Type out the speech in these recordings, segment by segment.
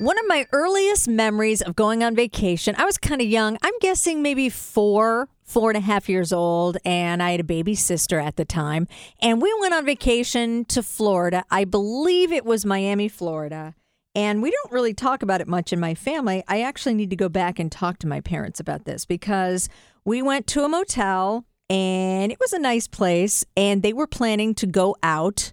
One of my earliest memories of going on vacation, I was kind of young. I'm guessing maybe four, four and a half years old, and I had a baby sister at the time. And we went on vacation to Florida. I believe it was Miami, Florida. And we don't really talk about it much in my family. I actually need to go back and talk to my parents about this because we went to a motel and it was a nice place, and they were planning to go out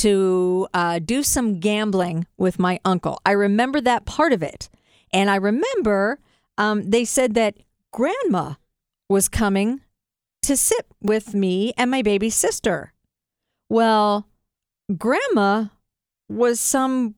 to uh, do some gambling with my uncle. I remember that part of it. And I remember um, they said that grandma was coming to sit with me and my baby sister. Well, grandma was some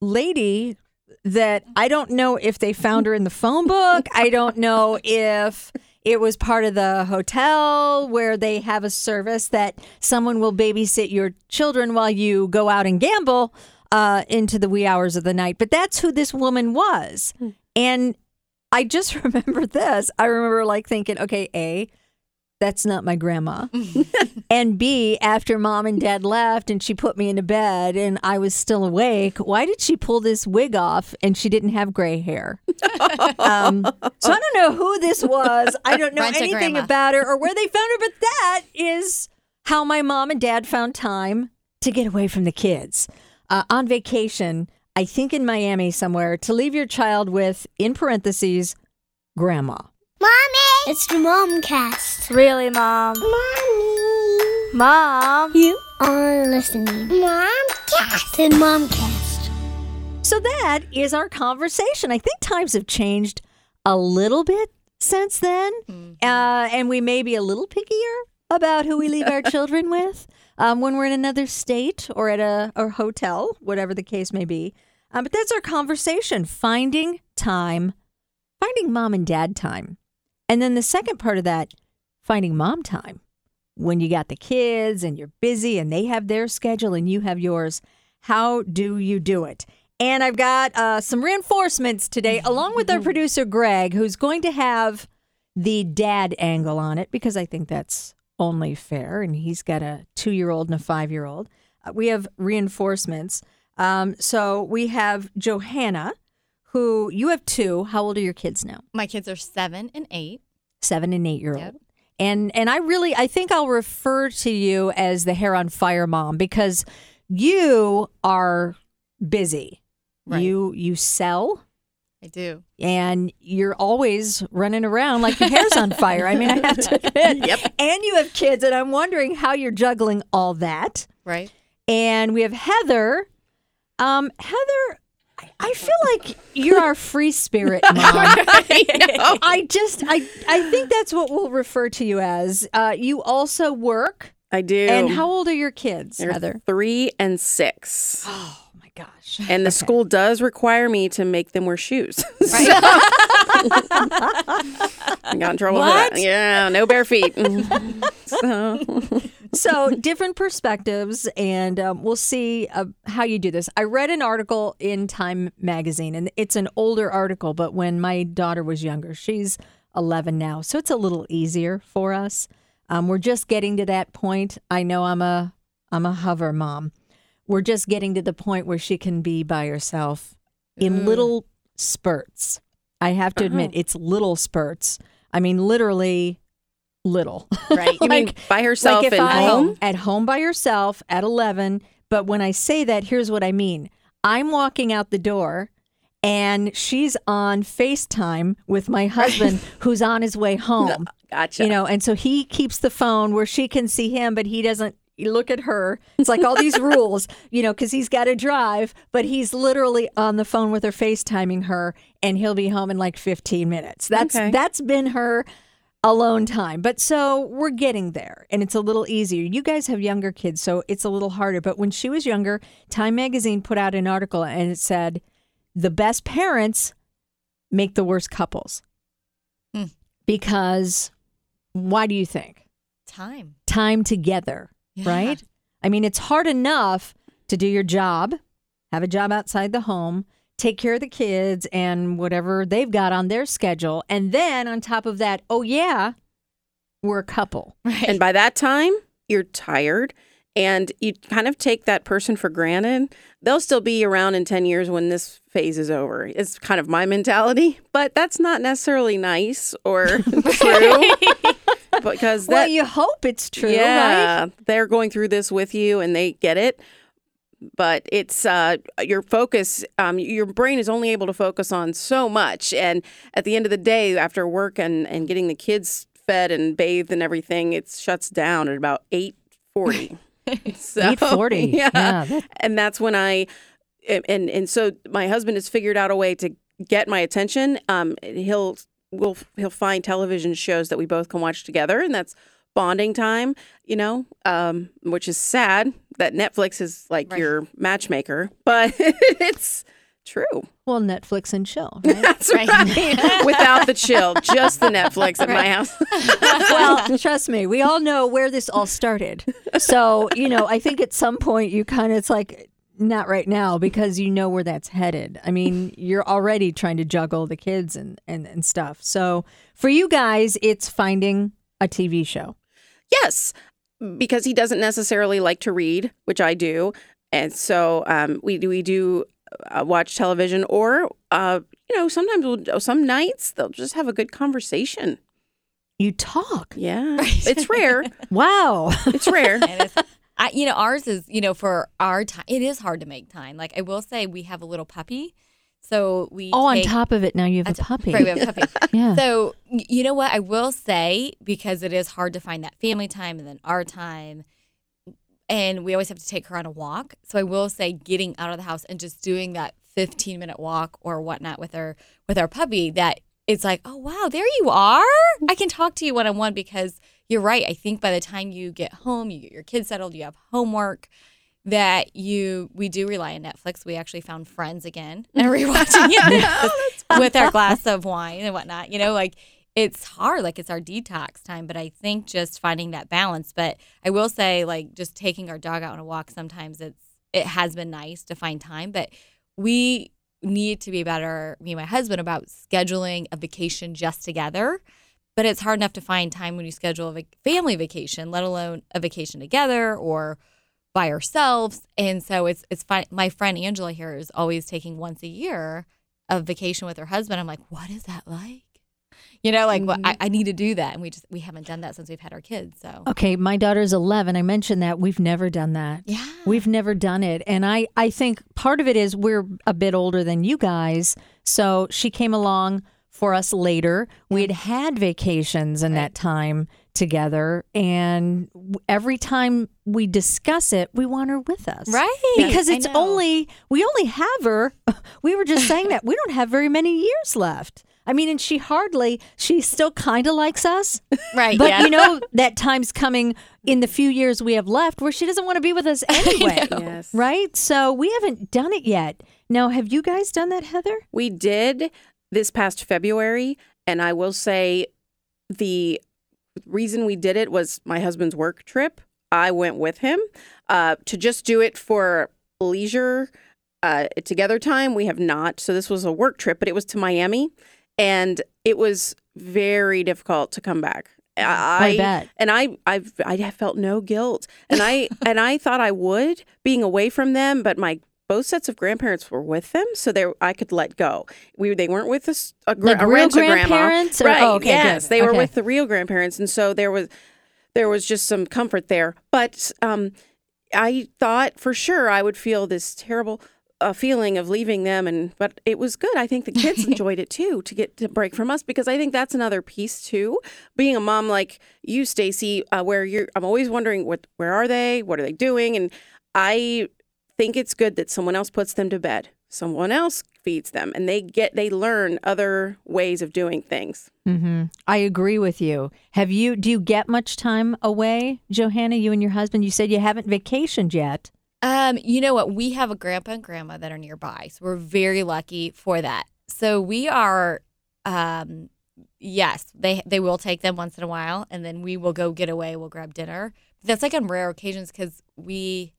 lady that I don't know if they found her in the phone book. I don't know if it was part of the hotel where they have a service that someone will babysit your children while you go out and gamble uh, into the wee hours of the night. But that's who this woman was. And I just remember this. I remember like thinking, okay, A, that's not my grandma. and B, after mom and dad left and she put me into bed and I was still awake, why did she pull this wig off and she didn't have gray hair? um, so I don't know who this was. I don't know anything about her or where they found her, but that is how my mom and dad found time to get away from the kids uh, on vacation. I think in Miami somewhere to leave your child with, in parentheses, grandma. Mommy! It's the Momcast. Really, Mom? Mommy! Mom? You are listening. Momcast. The Momcast. So that is our conversation. I think times have changed a little bit since then, uh, and we may be a little pickier about who we leave our children with um, when we're in another state or at a or hotel, whatever the case may be. Um, but that's our conversation: finding time, finding mom and dad time, and then the second part of that, finding mom time when you got the kids and you're busy and they have their schedule and you have yours. How do you do it? And I've got uh, some reinforcements today, along with our producer, Greg, who's going to have the dad angle on it because I think that's only fair. And he's got a two year old and a five year old. Uh, we have reinforcements. Um, so we have Johanna, who you have two. How old are your kids now? My kids are seven and eight. seven and eight year old. Yep. And and I really I think I'll refer to you as the hair on fire mom because you are busy. Right. You you sell I do. and you're always running around like your hair's on fire. I mean, I have to admit. Yep. And you have kids, and I'm wondering how you're juggling all that. Right. And we have Heather. Um, Heather, I- I feel like you're our free spirit mom. I just I I think that's what we'll refer to you as. Uh, you also work. I do. And how old are your kids, They're Heather? three and six. Oh my gosh. And the school does require me to make them wear shoes. I got in trouble for that. Yeah, no bare feet. so, so different perspectives and um, we'll see uh, how you do this. I read an article in time magazine and it's an older article but when my daughter was younger she's 11 now so it's a little easier for us. Um, we're just getting to that point. I know i'm a i'm a hover mom. We're just getting to the point where she can be by herself in little spurts. I have to admit it's little spurts. I mean literally little Right. you mean by herself like at I- home? At home by herself at 11. But when I say that, here's what I mean I'm walking out the door and she's on FaceTime with my husband who's on his way home. Gotcha. You know, and so he keeps the phone where she can see him, but he doesn't look at her. It's like all these rules, you know, because he's got to drive, but he's literally on the phone with her, FaceTiming her, and he'll be home in like 15 minutes. That's Okay. that's been her alone time. But so we're getting there and it's a little easier. You guys have younger kids, so it's a little harder. But when she was younger, Time Magazine put out an article and it said the best parents make the worst couples. Hmm. Because why do you think? Time. Time together, Yeah. right? I mean, it's hard enough to do your job, have a job outside the home, take care of the kids and whatever they've got on their schedule. And then on top of that, oh, yeah, we're a couple. Right. and by that time, you're tired and you kind of take that person for granted. They'll still be around in 10 years when this phase is over. It's kind of my mentality, but that's not necessarily nice or true because that well, you hope it's true, yeah, right? they're going through this with you and they get it. But it's uh, your focus. Um, your brain is only able to focus on so much, and at the end of the day, after work and, and getting the kids fed and bathed and everything, it shuts down at about eight forty. so, 8:40. yeah, Yeah, that- and that's when I and and so my husband has figured out a way to get my attention. Um, he'll will he'll find television shows that we both can watch together, and that's bonding time. You know, um, which is sad that Netflix is like Right. your matchmaker, but it's true. Well, Netflix and chill. Right? That's right. Right. Without the chill, just the Netflix at my house. well, trust me, we all know where this all started. So, you know, I think at some point you kind of, it's like, not right now because you know where that's headed. I mean, you're already trying to juggle the kids and, and, and stuff. So for you guys, it's finding a TV show. Yes, because he doesn't necessarily like to read, which I do, and so um, we do we do uh, watch television, or uh, you know, sometimes we'll, some nights they'll just have a good conversation. You talk. Yeah, it's rare. Wow. It's rare. I, you know, ours is, you know, for our time, it is hard to make time. Like I will say, we have a little puppy, so we. Oh, on top of it, now you have a puppy. Right, we have a puppy. Yeah. So you know what I will say because it is hard to find that family time and then our time, and we always have to take her on a walk. So I will say getting out of the house and just doing that 15 minute walk or whatnot with our with our puppy that it's like oh wow there you are I can talk to you one on one because you're right I think by the time you get home you get your kids settled you have homework that you we do rely on Netflix we actually found Friends again and rewatching it oh, with our glass of wine and whatnot. You know, like it's hard, like it's our detox time. But I think just finding that balance. But I will say, like just taking our dog out on a walk, sometimes it's it has been nice to find time, but we need to be better, me and my husband, about scheduling a vacation just together. But it's hard enough to find time when you schedule a family vacation, let alone a vacation together or by ourselves. And so it's it's fine. My friend Angela here is always taking once a year a vacation with her husband. I'm like, what is that like? You know, like what I, mm-hmm. I need to do that, and we just we haven't done that since we've had our kids. So Okay, my daughter's 11. I mentioned that. We've never done that. yeah, We've never done it. And I, I think part of it is we're a bit older than you guys. So she came along for us later. We had had vacations in that time together. And every time we discuss it, we want her with us. right Because it's only, we only have her. We were just saying that we don't have very many years left. I mean, and she hardly, she still kind of likes us. right. But yeah. you know that time's coming in the few years we have left where she doesn't want to be with us anyway. Yes. Right? So we haven't done it yet. Now, have you guys done that, Heather? We did this past February, and I will say the reason we did it was my husband's work trip. I went with him uh, to just do it for leisure uh, together time. We have not. So this was a work trip, but it was to Miami, and it was very difficult to come back. I bet. and I I've I have felt no guilt, and I and I thought I would being away from them, but my both sets of grandparents were with them, so they I could let go. We they weren't with us a, gra- Like a real grandparents or- right? oh, okay, yes, good. they were Okay. with the real grandparents, and so there was there was just some comfort there. But um, I thought for sure I would feel this terrible uh, feeling of leaving them, and but it was good. I think the kids enjoyed it too to get to break from us because I think that's another piece too. Being a mom like you, Stacy, uh, where you're, I'm always wondering what, where are they, what are they doing, and I think it's good that someone else puts them to bed, someone else feeds them, and they get they learn other ways of doing things. Mm-hmm. I agree with you. Have you? Do you get much time away, Johanna? You and your husband. You said you haven't vacationed yet. Um, you know what? We have a grandpa and grandma that are nearby, so we're very lucky for that. So we are, um, yes, they they will take them once in a while, and then we will go get away. We'll grab dinner. That's like on rare occasions because we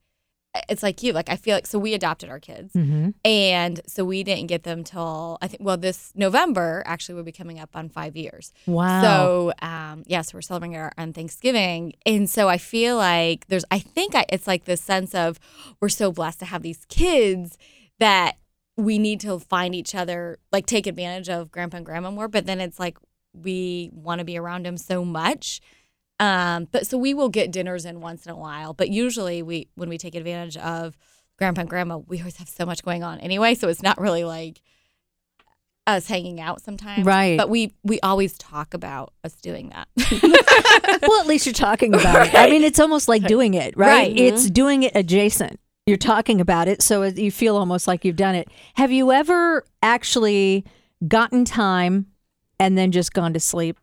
it's like you. Like I feel like so we adopted our kids, Mm-hmm. and so we didn't get them till I think well this November actually will be coming up on five years. Wow. So um, yes, we're celebrating our on Thanksgiving, and so I feel like there's I think I, it's like this sense of we're so blessed to have these kids that we need to find each other, like take advantage of grandpa and grandma more. But then it's like we want to be around them so much. Um, but so we will get dinners in once in a while. But usually we when we take advantage of grandpa and grandma, we always have so much going on anyway. So it's not really like us hanging out sometimes. Right. But we we always talk about us doing that. well, at least you're talking about it. I mean, it's almost like doing it, right? Right. It's doing it adjacent. You're talking about it, so you feel almost like you've done it. Have you ever actually gotten time and then just gone to sleep?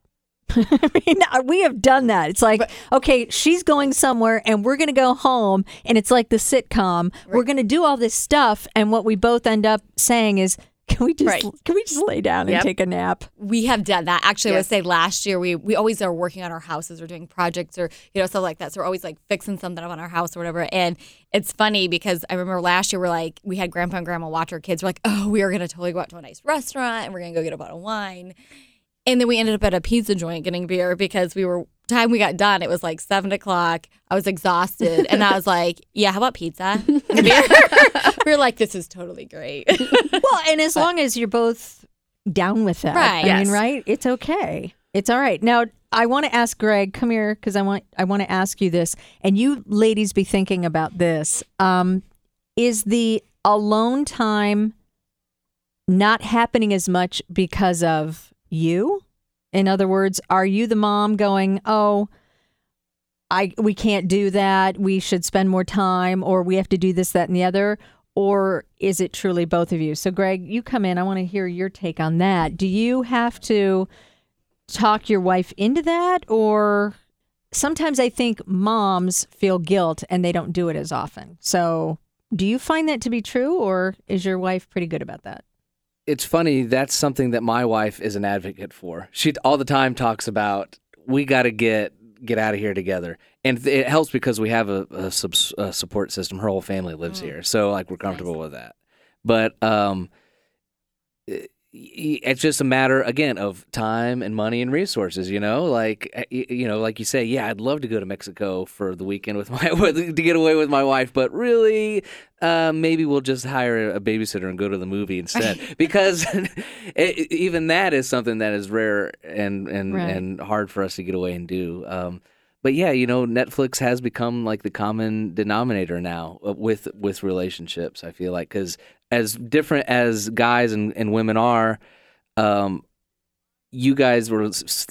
I mean, we have done that. It's like, okay, she's going somewhere and we're going to go home. And it's like the sitcom. We're going to do all this stuff. And what we both end up saying is, can we just Right. can we just lay down and take a nap? we have done that. Actually, I would say last year we we always are working on our houses or doing projects or you know stuff like that. So we're always like fixing something up on our house or whatever. And it's funny because I remember last year we're like we had grandpa and grandma watch our kids. We're like, oh, we are gonna totally go out to a nice restaurant and we're gonna go get a bottle of wine. And then we ended up at a pizza joint getting beer because we were time we got done. It was like seven o'clock. I was exhausted, and I was like, "Yeah, how about pizza?" And beer? we were like, "This is totally great." Well, and as long as you're both down with that, Right. I Yes. mean, right? It's okay. It's all right. Now, I want to ask Greg. Come here, because I want I want to ask you this, and you ladies be thinking about this. Um, is the alone time not happening as much because of you? In other words, are you the mom going, "Oh"? I we can't do that. We should spend more time, or we have to do this, that, and the other. Or is it truly both of you? So, Greg, you come in. I want to hear your take on that. Do you have to talk your wife into that, or sometimes I think moms feel guilt and they don't do it as often. So, do you find that to be true, or is your wife pretty good about that? It's funny that's something that my wife is an advocate for. She all the time talks about we got to get get out of here together. And it helps because we have a, a, subs, a support system. Her whole family lives here so like we're comfortable with that. But um it- it's just a matter again of time and money and resources you know like uh, you know like you say yeah i'd love to go to mexico for the weekend with my to get away with my wife but really uh, maybe we'll just hire a babysitter and go to the movie instead because it, even that is something that is rare and and Right. and hard for us to get away and do um but yeah, you know, Netflix has become like the common denominator now uh, with with relationships. I feel like because as different as guys and, and women are, um, you guys were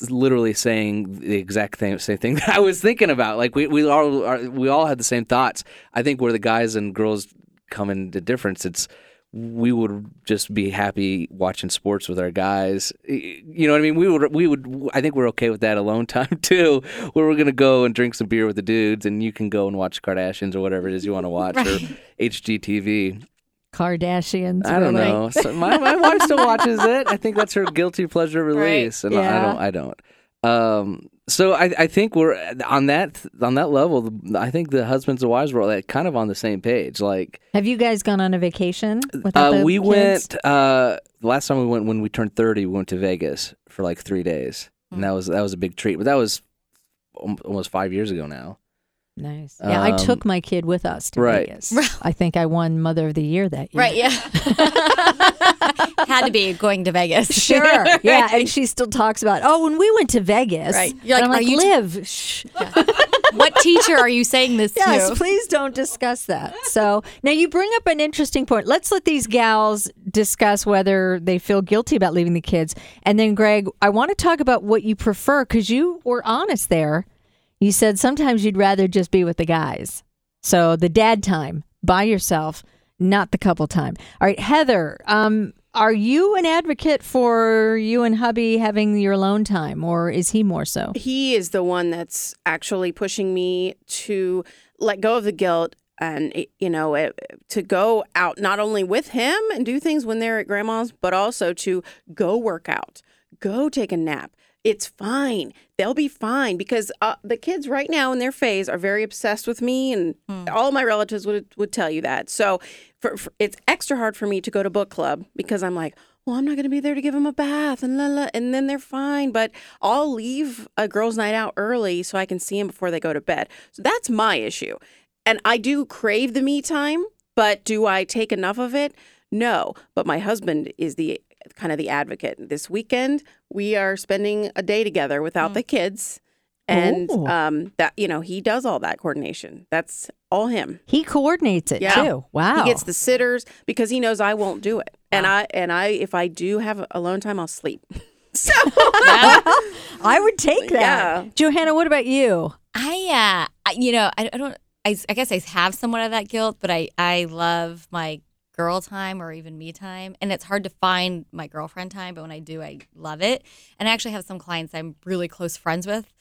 literally saying the exact thing, same thing that I was thinking about. Like we we all are, we all had the same thoughts. I think where the guys and girls come into difference, it's we would just be happy watching sports with our guys. You know what I mean? We would we would I think we're okay with that alone time too, where we're gonna go and drink some beer with the dudes, and you can go and watch Kardashians or whatever it is you want to watch or HGTV. Kardashians. I don't really? know. So my my wife still watches it. I think that's her guilty pleasure release, and I don't. I don't. Um, so I, I think we're on that on that level. I think the husbands and wives were like kind of on the same page. Like Have you guys gone on a vacation without uh, we kids? went uh, last time we went when we turned thirty. We went to Vegas for like three days, and that was that was a big treat. But that was almost five years ago now. Nice. Yeah, I Um, took my kid with us to right. Vegas. I think I won Mother of the Year that year. Right, yeah. Had to be going to Vegas. Sure. Yeah, and she still talks about, oh, when we went to Vegas. Right. You're And like, I'm are you t- Liv, shh. what teacher are you saying this Yes, to? please don't discuss that. So now you bring up an interesting point. Let's let these gals discuss whether they feel guilty about leaving the kids. And then, Greg, I want to talk about what you prefer because you were honest there. You said sometimes you'd rather just be with the guys. So the dad time by yourself, not the couple time. All right, Heather, um, are you an advocate for you and hubby having your alone time, or is he more so? he is the one that's actually pushing me to let go of the guilt and eh, you know it, to go out not only with him and do things when they're at grandma's but also to go work out go take a nap it's fine. They'll be fine because uh, the kids right now in their phase are very obsessed with me, and all my relatives would would tell you that. So for, for, it's extra hard for me to go to book club because I'm like, well, I'm not going to be there to give them a bath and la la, and then they're fine. But I'll leave a girls' night out early so I can see them before they go to bed. So that's my issue, and I do crave the me time, but do I take enough of it? No. But my husband is the kind of the advocate. This weekend we are spending a day together without the kids. And um, that you know he does all that coordination. That's all him. He coordinates it Yeah. too. Wow. He gets the sitters because he knows I won't do it. And I and I if I do have alone time, I'll sleep. so I would take that. Yeah. Johanna, what about you? I, uh, I you know, I, I don't. I, I guess I have somewhat of that guilt, but I, I love my girl time or even me time, and it's hard to find my girlfriend time. But when I do, I love it. And I actually have some clients I'm really close friends with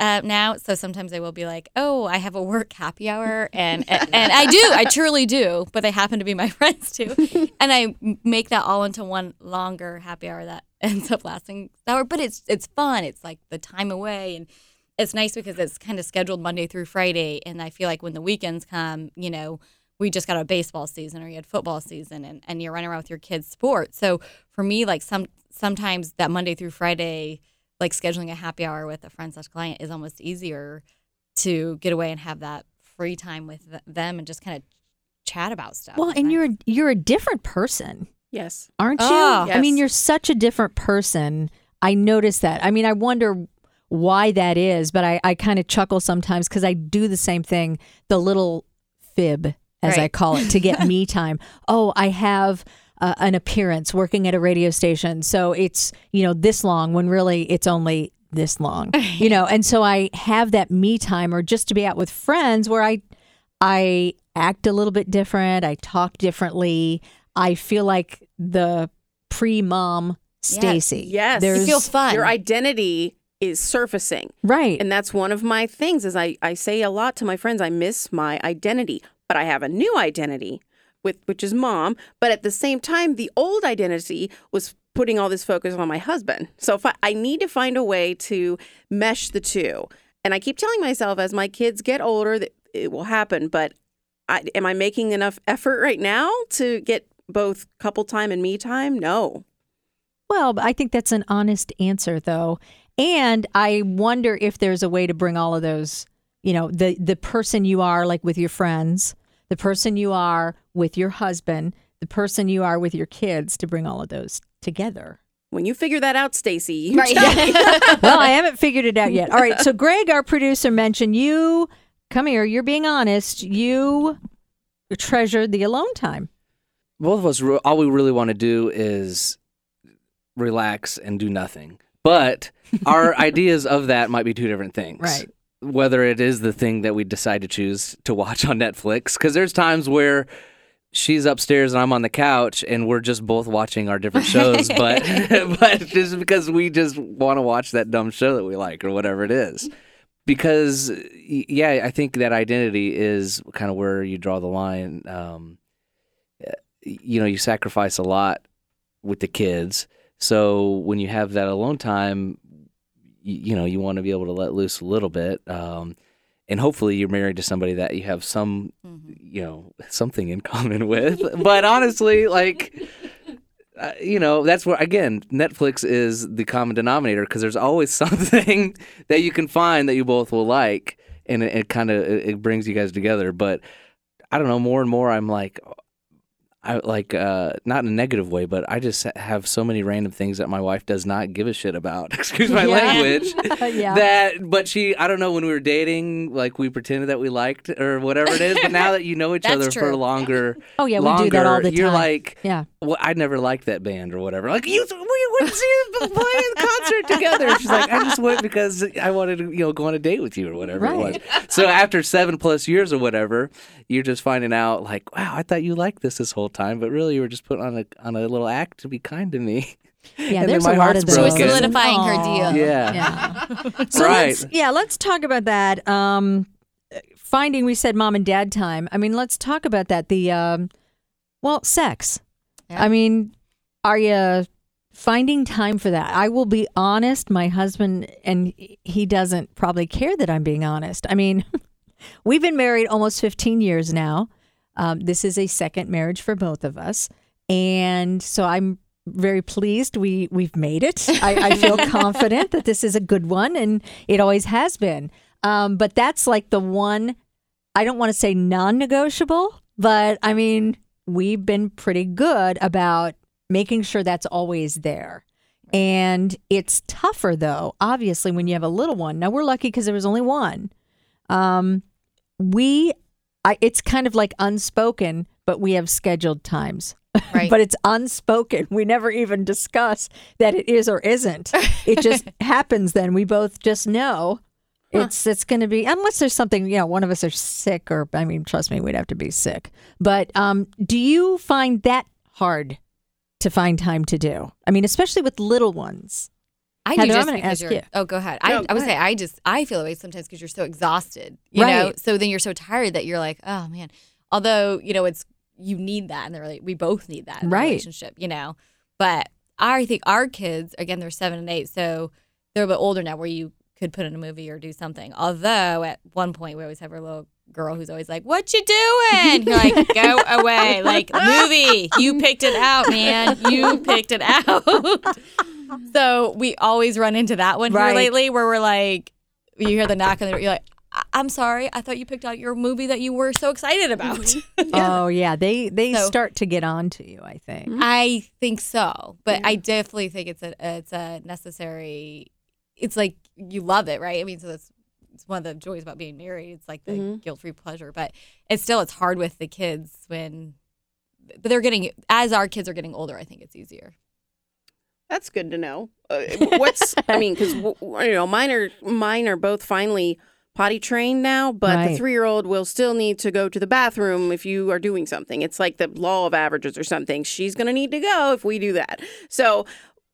uh, now, so sometimes I will be like, "Oh, I have a work happy hour," and and, and I do, I truly do, but they happen to be my friends too, and I make that all into one longer happy hour that ends up lasting hour. But it's it's fun. It's like the time away and it's nice because it's kind of scheduled Monday through Friday, and I feel like when the weekends come, you know, we just got a baseball season or you had football season, and, and you're running around with your kids' sport. So for me, like some sometimes that Monday through Friday, like scheduling a happy hour with a friend slash client is almost easier to get away and have that free time with them and just kind of chat about stuff. Well, and you're you're a different person, yes, aren't you? Oh. I mean, you're such a different person. I notice that. I mean, I wonder why that is, but I, I kind of chuckle sometimes because I do the same thing, the little fib, as I call it, to get me time. Oh, I have uh, an appearance working at a radio station. So it's, you know, this long when really it's only this long, you know, and so I have that me time or just to be out with friends where I, I act a little bit different. I talk differently. I feel like the pre mom Stacy. yes. There's, You feel fun. Your identity is surfacing. right. And that's one of my things is I, I say a lot to my friends, I miss my identity, but I have a new identity with which is mom. But at the same time, the old identity was putting all this focus on my husband. So I, I need to find a way to mesh the two. And I keep telling myself as my kids get older that it will happen, but I, am I making enough effort right now to get both couple time and me time? No. Well, I think that's an honest answer, though. And I wonder if there's a way to bring all of those, you know, the the person you are, like with your friends, the person you are with your husband, the person you are with your kids, to bring all of those together. When you figure that out, Stacy, Right. well, I haven't figured it out yet. All right. So, Greg, our producer, mentioned you. Come here. You're being honest. You treasured the alone time. both of us all we really want to do is relax and do nothing but our ideas of that might be two different things Right. Whether it is the thing that we decide to choose to watch on netflix because there's times where she's upstairs and i'm on the couch and we're just both watching our different shows but but just because we just want to watch that dumb show that we like or whatever it is. Because yeah i think that identity is kind of where you draw the line um, you know you sacrifice a lot with the kids. So when you have that alone time you, you know you want to be able to let loose a little bit um, and hopefully you're married to somebody that you have some you know something in common with. But honestly like uh, you know that's where again netflix is the common denominator because there's always something that you can find that you both will like and it, it kind of it, it brings you guys together. But i don't know more and more i'm like I like uh not in a negative way, but I just have so many random things that my wife does not give a shit about. Excuse my Yeah. language. Yeah. That but she I don't know when we were dating, like we pretended that we liked or whatever it is, but now that you know each other for longer Oh, yeah. We do that all longer, the You're time. like yeah. well, I never liked that band or whatever. Like you, we went to see them play in concert together. She's like, I just went because I wanted to, you know, go on a date with you or whatever Right. it was. So after seven plus years or whatever, you're just finding out like, wow, I thought you liked this this whole time, but really you were just putting on a on a little act to be kind to me. Yeah. And there's my a lot of those. She was broken. solidifying her deal. Yeah. Yeah. So Right. let's yeah, let's talk about that. Um finding we said mom and dad time. I mean, let's talk about that. The um well, sex. Yeah. I mean, are you finding time for that. I will be honest, my husband and he doesn't probably care that I'm being honest. I mean, we've been married almost 15 years now. Um, this is a second marriage for both of us. And so I'm very pleased we we've made it. I, I feel confident that this is a good one, and it always has been. Um, but that's like the one. I don't want to say non-negotiable, but I mean we've been pretty good about making sure that's always there. And it's tougher though, obviously, when you have a little one. Now we're lucky because there was only one. Um, we, I, it's kind of like unspoken, but we have scheduled times. Right. but it's unspoken. We never even discuss that it is or isn't. It just happens. Then we both just know it's it's going to be unless there's something. You know, one of us are sick, or I mean, trust me, we'd have to be sick. But um, do you find that hard to find time to do? I mean, especially with little ones. I Heather, do I'm just gonna because ask you're. you. Oh, go ahead. No, I, I go would say. I just I feel that way sometimes because you're so exhausted. You know, Right. so then you're so tired that you're like, oh man. Although you know it's you need that, and they're like we both need that in the Right. relationship. You know, but I think our kids again they're seven and eight, so they're a bit older now where you could put in a movie or do something. Although at one point we always have our little girl who's always like, "What you doing?" You're like, "Go away!" Like movie, you picked it out, man. You picked it out. so we always run into that one Right. here lately, where we're like, you hear the knock on the door, you're like. "I- I'm sorry. I thought you picked out your movie that you were so excited about. Oh yeah, they they So- start to get on to you. I think. I think so, but I definitely think it's a it's a necessary. It's like you love it, right? I mean, so that's it's one of the joys about being married. It's like the Mhm. guilt free pleasure, but it's still it's hard with the kids when, but they're getting as our kids are getting older. I think it's easier. That's good to know. Uh, what's I mean, because you know, mine are mine are both finally potty trained now, but the three year old will still need to go to the bathroom if you are doing something. It's like the law of averages or something. She's going to need to go if we do that. So.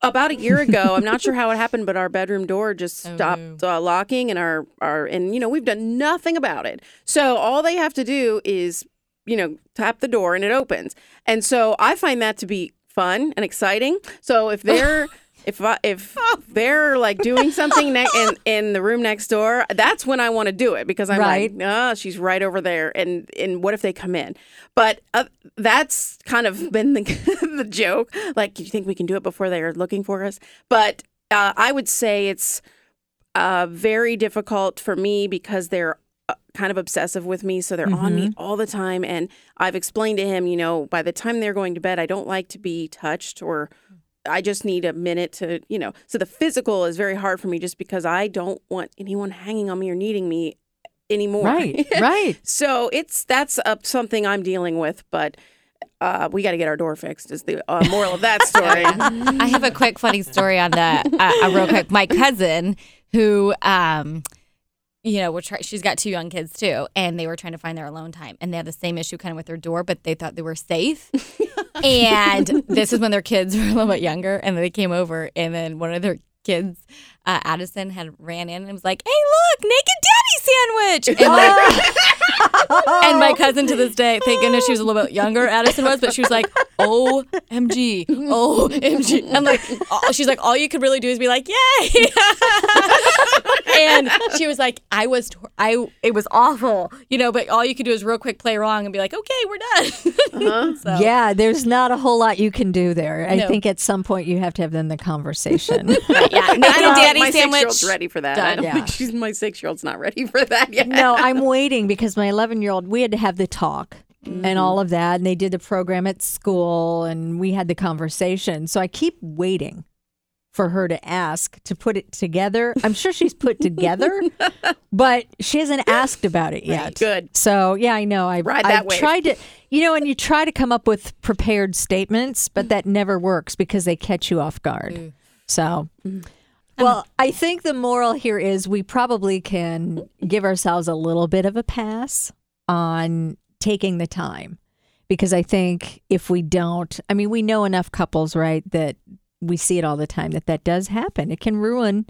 About a year ago, I'm not sure how it happened, but our bedroom door just Oh, stopped uh, locking, and our our and you know we've done nothing about it. So all they have to do is you know tap the door and it opens. And so I find that to be fun and exciting. So if they're if I, if they're like doing something ne- in in the room next door, that's when I want to do it because I'm Right. like, ah, she's right over there, and and what if they come in? But uh, that's kind of been the the joke. Like, do you think we can do it before they are looking for us? But uh, I would say it's uh, very difficult for me because they're kind of obsessive with me. So they're on me all the time. And I've explained to him, you know, by the time they're going to bed, I don't like to be touched or I just need a minute to, you know. So the physical is very hard for me just because I don't want anyone hanging on me or needing me anymore. Right, right. so it's that's uh, something I'm dealing with, but. Uh, we got to get our door fixed. Is the uh, moral of that story? I have a quick funny story on that. Uh, uh, real quick, my cousin who, um, you know, we're try- she's got two young kids too, and they were trying to find their alone time, and they had the same issue kind of with their door, but they thought they were safe. and this is when their kids were a little bit younger, and they came over, and then one of their kids, uh, Addison, had ran in and was like, "Hey, look, naked daddy sandwich!" And like, and my cousin to this day, thank goodness she was a little bit younger, Addison was, but she was like, OMG, OMG. I'm like, she's like, all you could really do is be like, yay. And she was like, I was, I, it was awful, you know, but all you could do is real quick play wrong and be like, okay, we're done. Uh-huh. so, Yeah, there's not a whole lot you can do there. I No. think at some point you have to have then the conversation. but yeah, naked I don't think daddy my sandwich. six-year-old's ready for that. I don't Yeah. think she's my six-year-old's not ready for that yet. no, I'm waiting because my 11 year old, we had to have the talk and all mm-hmm. of that. And they did the program at school and we had the conversation. So I keep waiting for her to ask to put it together. I'm sure she's put together, but she hasn't asked about it yet. Good. So yeah, I know. I Ride I that wave. tried to, you know, and you try to come up with prepared statements, but mm. that never works because they catch you off guard. Mm. So, mm. well, I think the moral here is we probably can give ourselves a little bit of a pass on taking the time because I think if we don't, I mean, we know enough couples, right, that we see it all the time that that does happen. It can ruin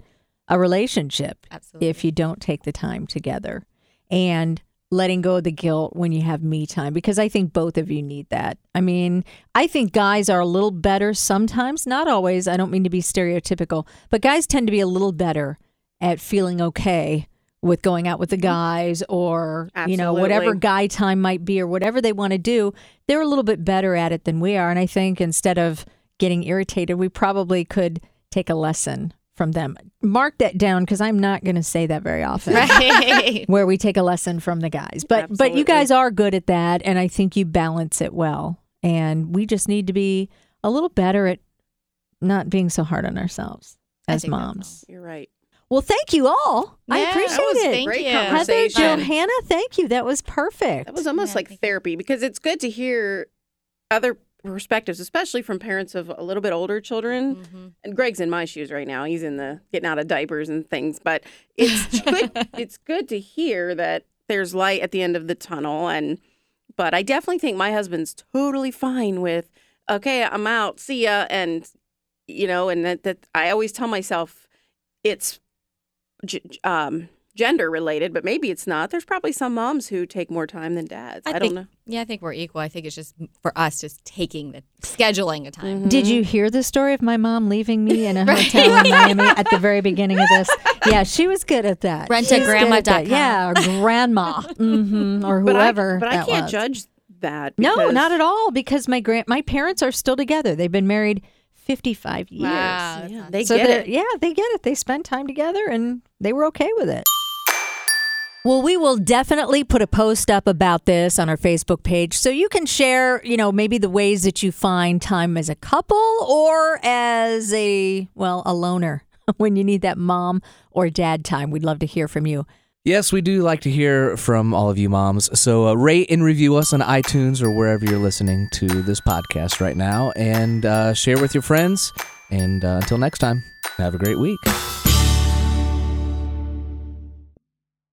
a relationship Absolutely. if you don't take the time together. And letting go of the guilt when you have me time because I think both of you need that. I mean, I think guys are a little better sometimes, not always. I don't mean to be stereotypical, but guys tend to be a little better at feeling okay with going out with the mm-hmm. guys or you know whatever guy time might be or whatever they want to do they're a little bit better at it than we are and i think instead of getting irritated we probably could take a lesson from them mark that down because i'm not going to say that very often Right. where we take a lesson from the guys but but you guys are good at that and i think you balance it well and we just need to be a little better at not being so hard on ourselves as moms You're right. well thank you all i appreciate was- it Thank Great you. Heather. Johanna, thank you. That was perfect. That was almost Yeah, like thank you. therapy because it's good to hear other perspectives, especially from parents of a little bit older children. Mhm. And Greg's in my shoes right now. He's in the getting out of diapers and things, but it's good. it's good to hear that there's light at the end of the tunnel. And but I definitely think my husband's totally fine with, okay, I'm out, see ya, and you know, and that that I always tell myself it's um, gender related, but maybe it's not. There's probably some moms who take more time than dads. I, don't think, know. Yeah, I think we're equal. I think it's just for us just taking the scheduling the time. Mm-hmm. Did you hear the story of my mom leaving me in a hotel in Miami at the very beginning of this? Yeah, she was good at that. Rent a was good at that. grandma.com. Yeah, or grandma, hmm or But whoever. I, but I can't was. judge that. No, not at all. Because my grand, my parents are still together. They've been married fifty-five years. Wow, Yeah, they so get it. Yeah, they get it. They spend time together and they were okay with it. Well, we will definitely put a post up about this on our Facebook page so you can share, you know, maybe the ways that you find time as a couple or as a, well, a loner when you need that mom or dad time. We'd love to hear from you. Yes, we do like to hear from all of you moms. So uh, rate and review us on iTunes or wherever you're listening to this podcast right now, and uh, share with your friends. And uh, until next time, have a great week.